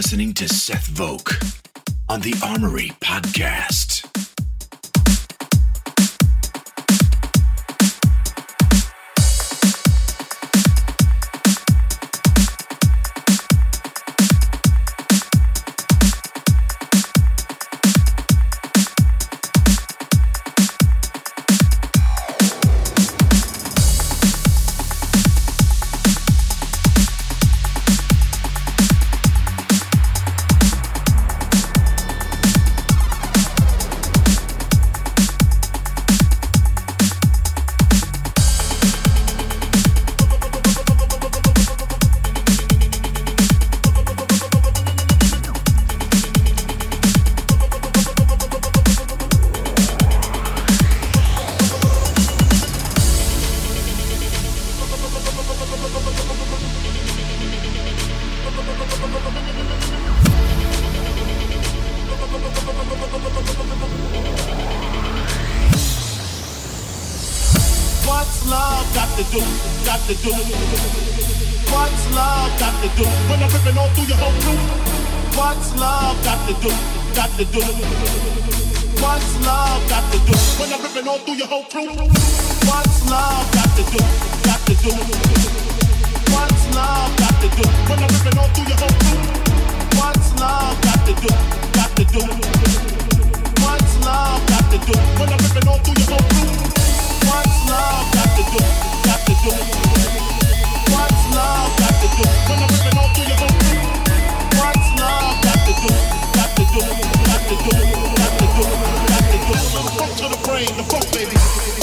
listening to Seth Vogt on the Armory Podcast. bring the fuck, baby.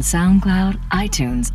SoundCloud, iTunes,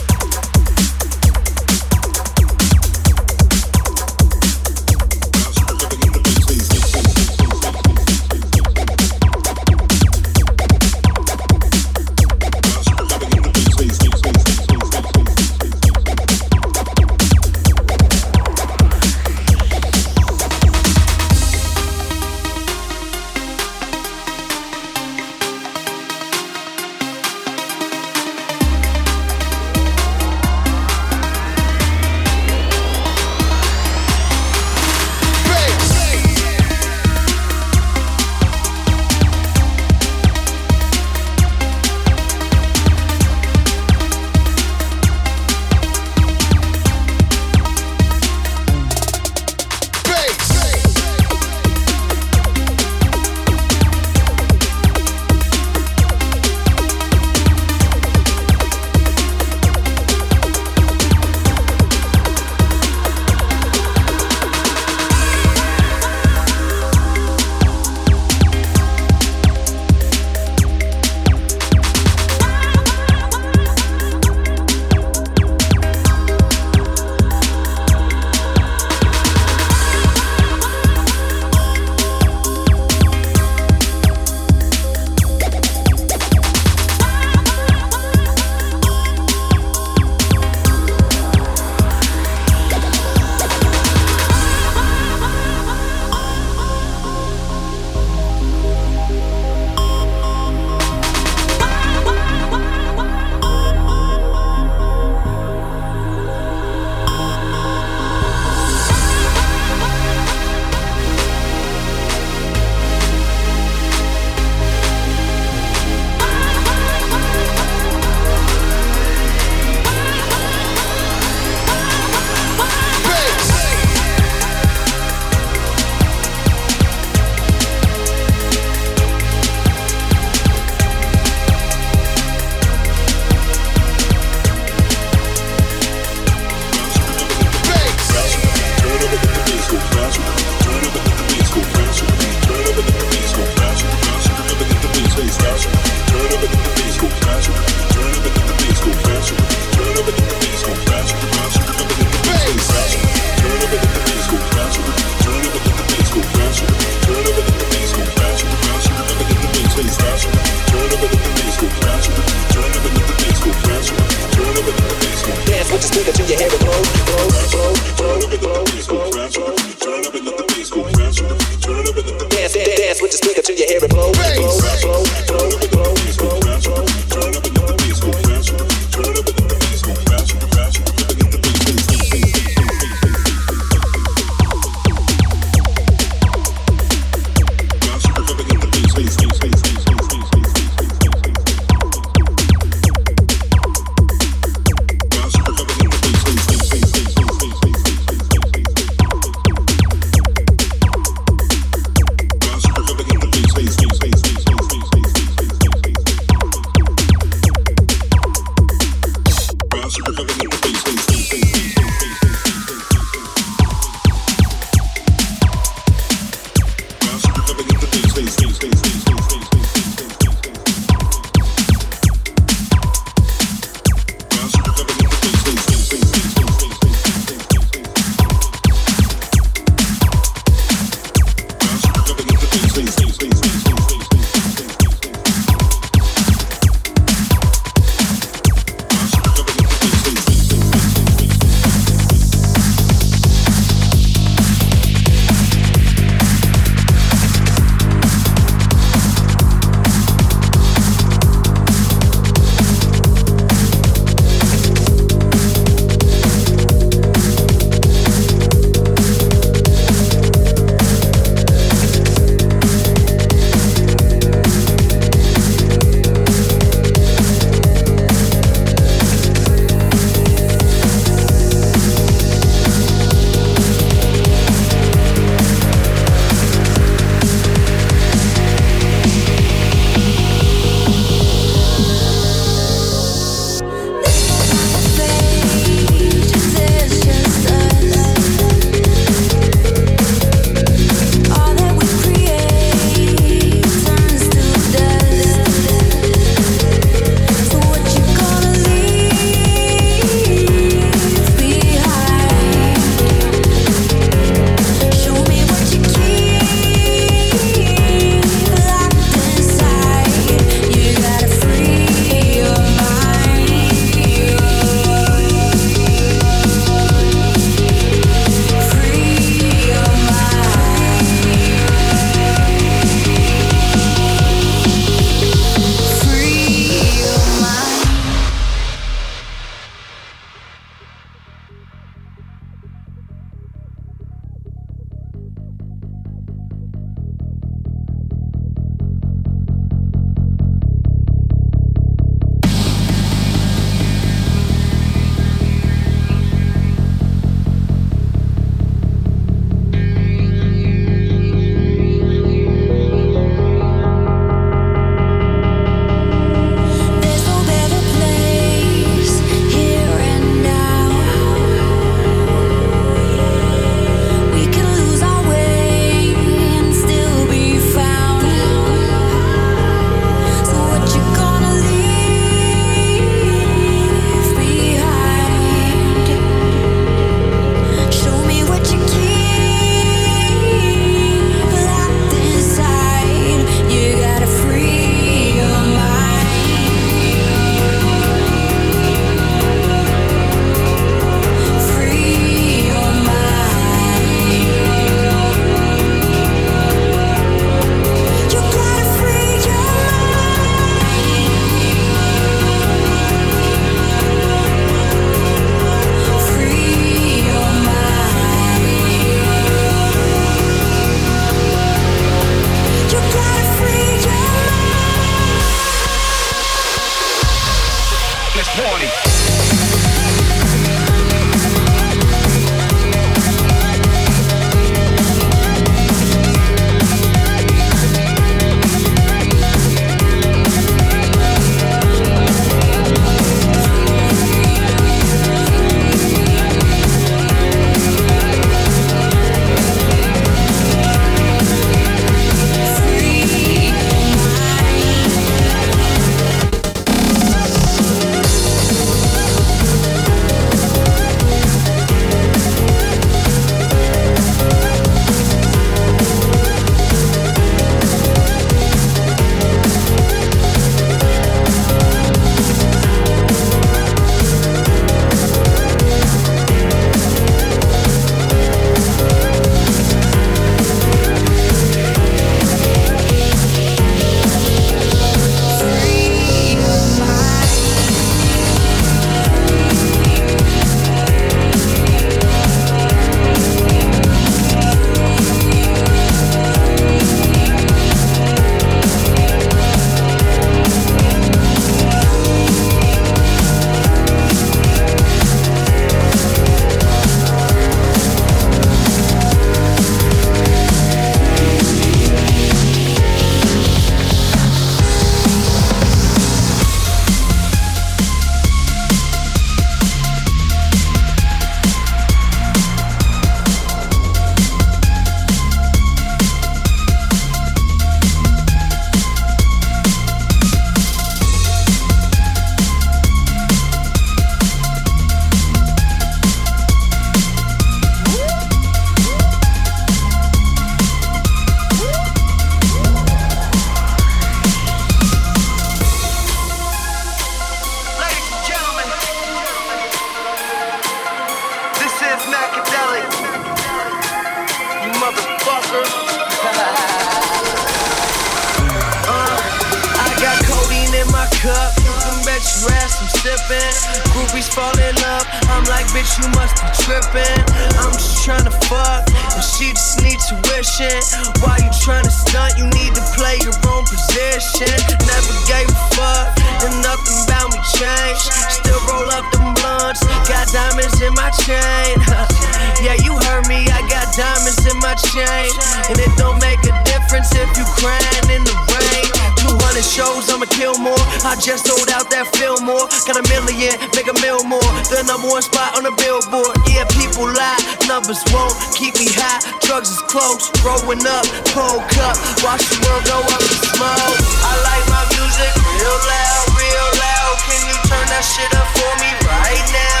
chain. yeah, you heard me. I got diamonds in my chain, and it don't make a difference if you crying in the rain. 200 shows, I'ma kill more. I just sold out that Fillmore. Got a million, make a mill more. The number one spot on the billboard. Yeah, people lie, numbers won't keep me high. Drugs is close, growing up, cold cup. Watch the world go up in smoke. I like my music real loud, real loud. Can you turn that shit up for me right now,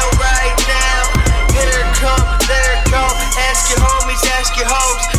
come, there it go. Ask your homies, ask your hoes.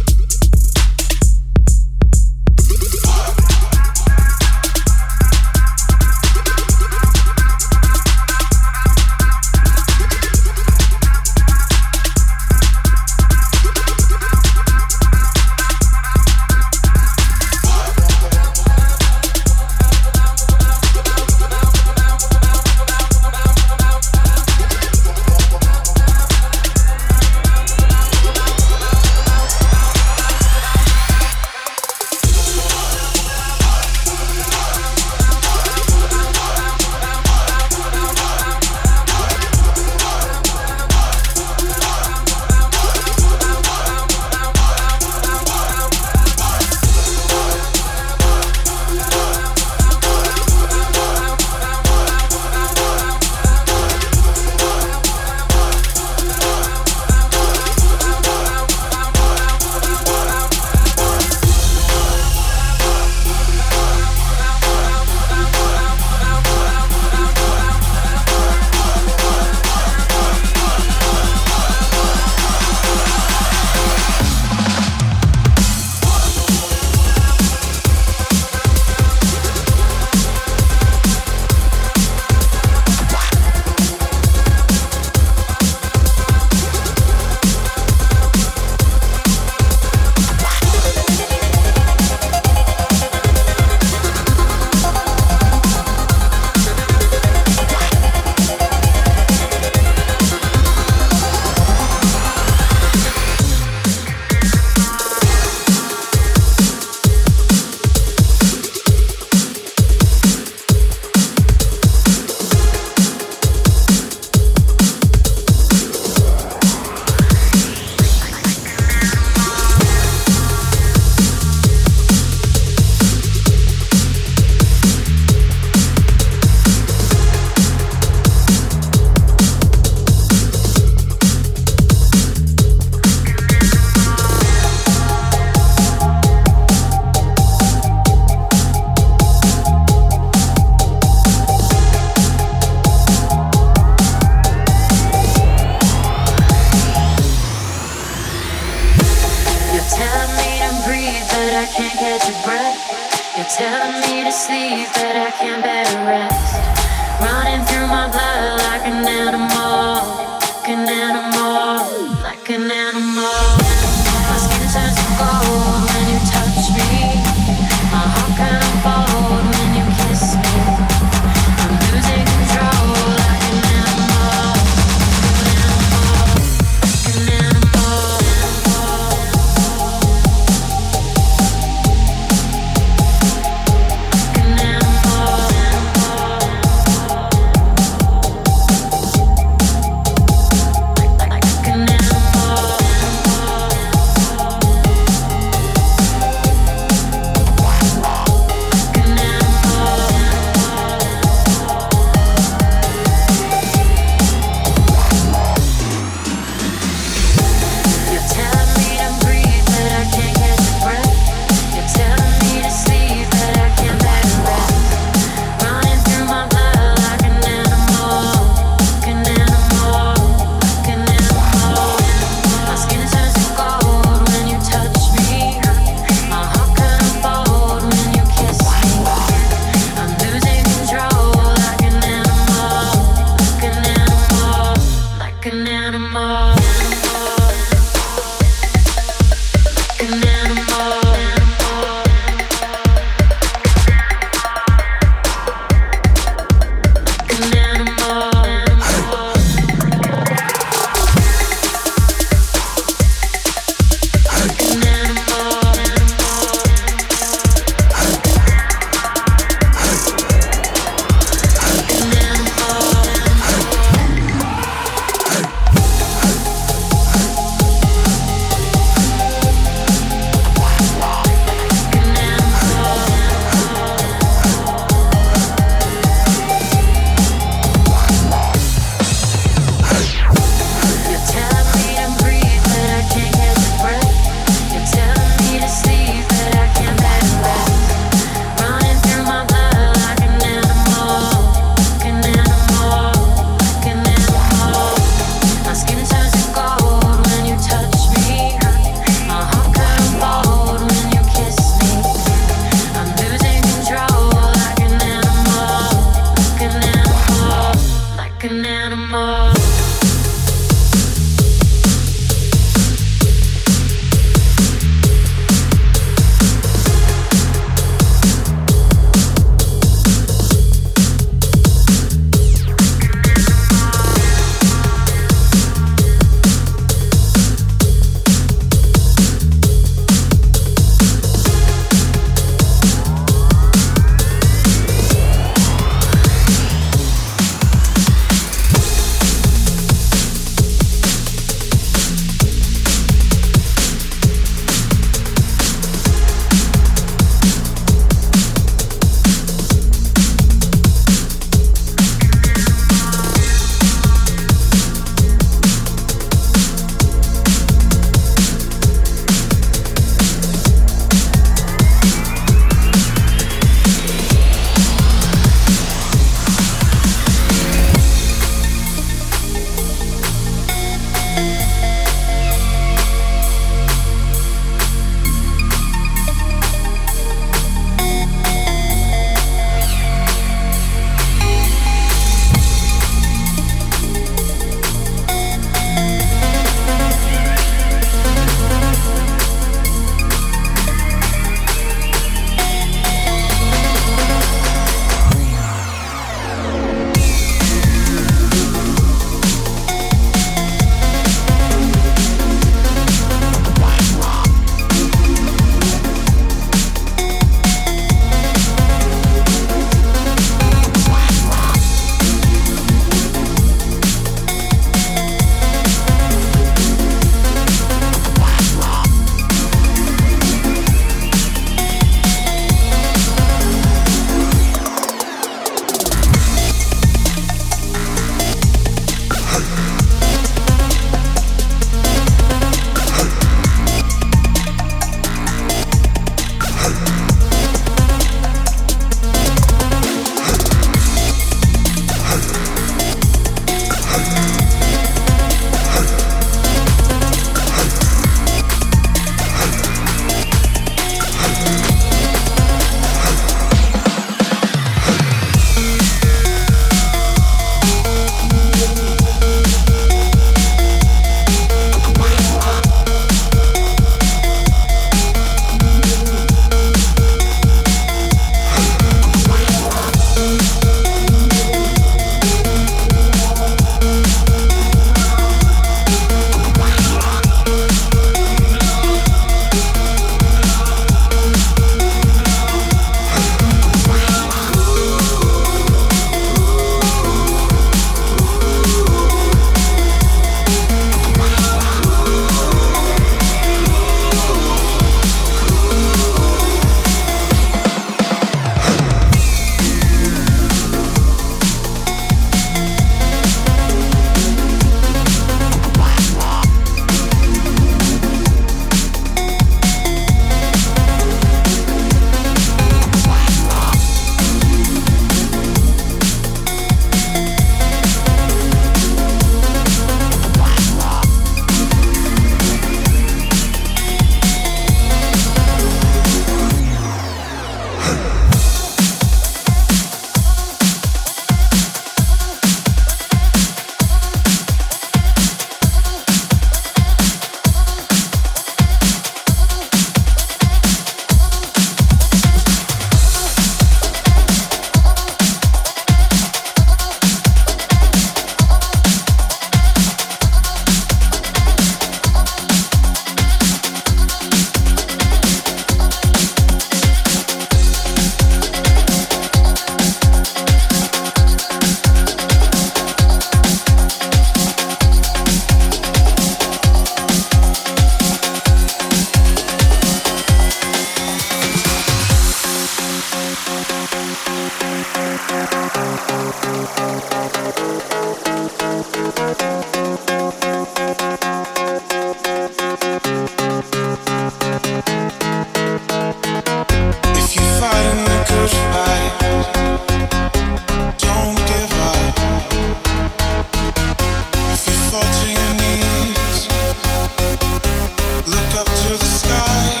to the sky.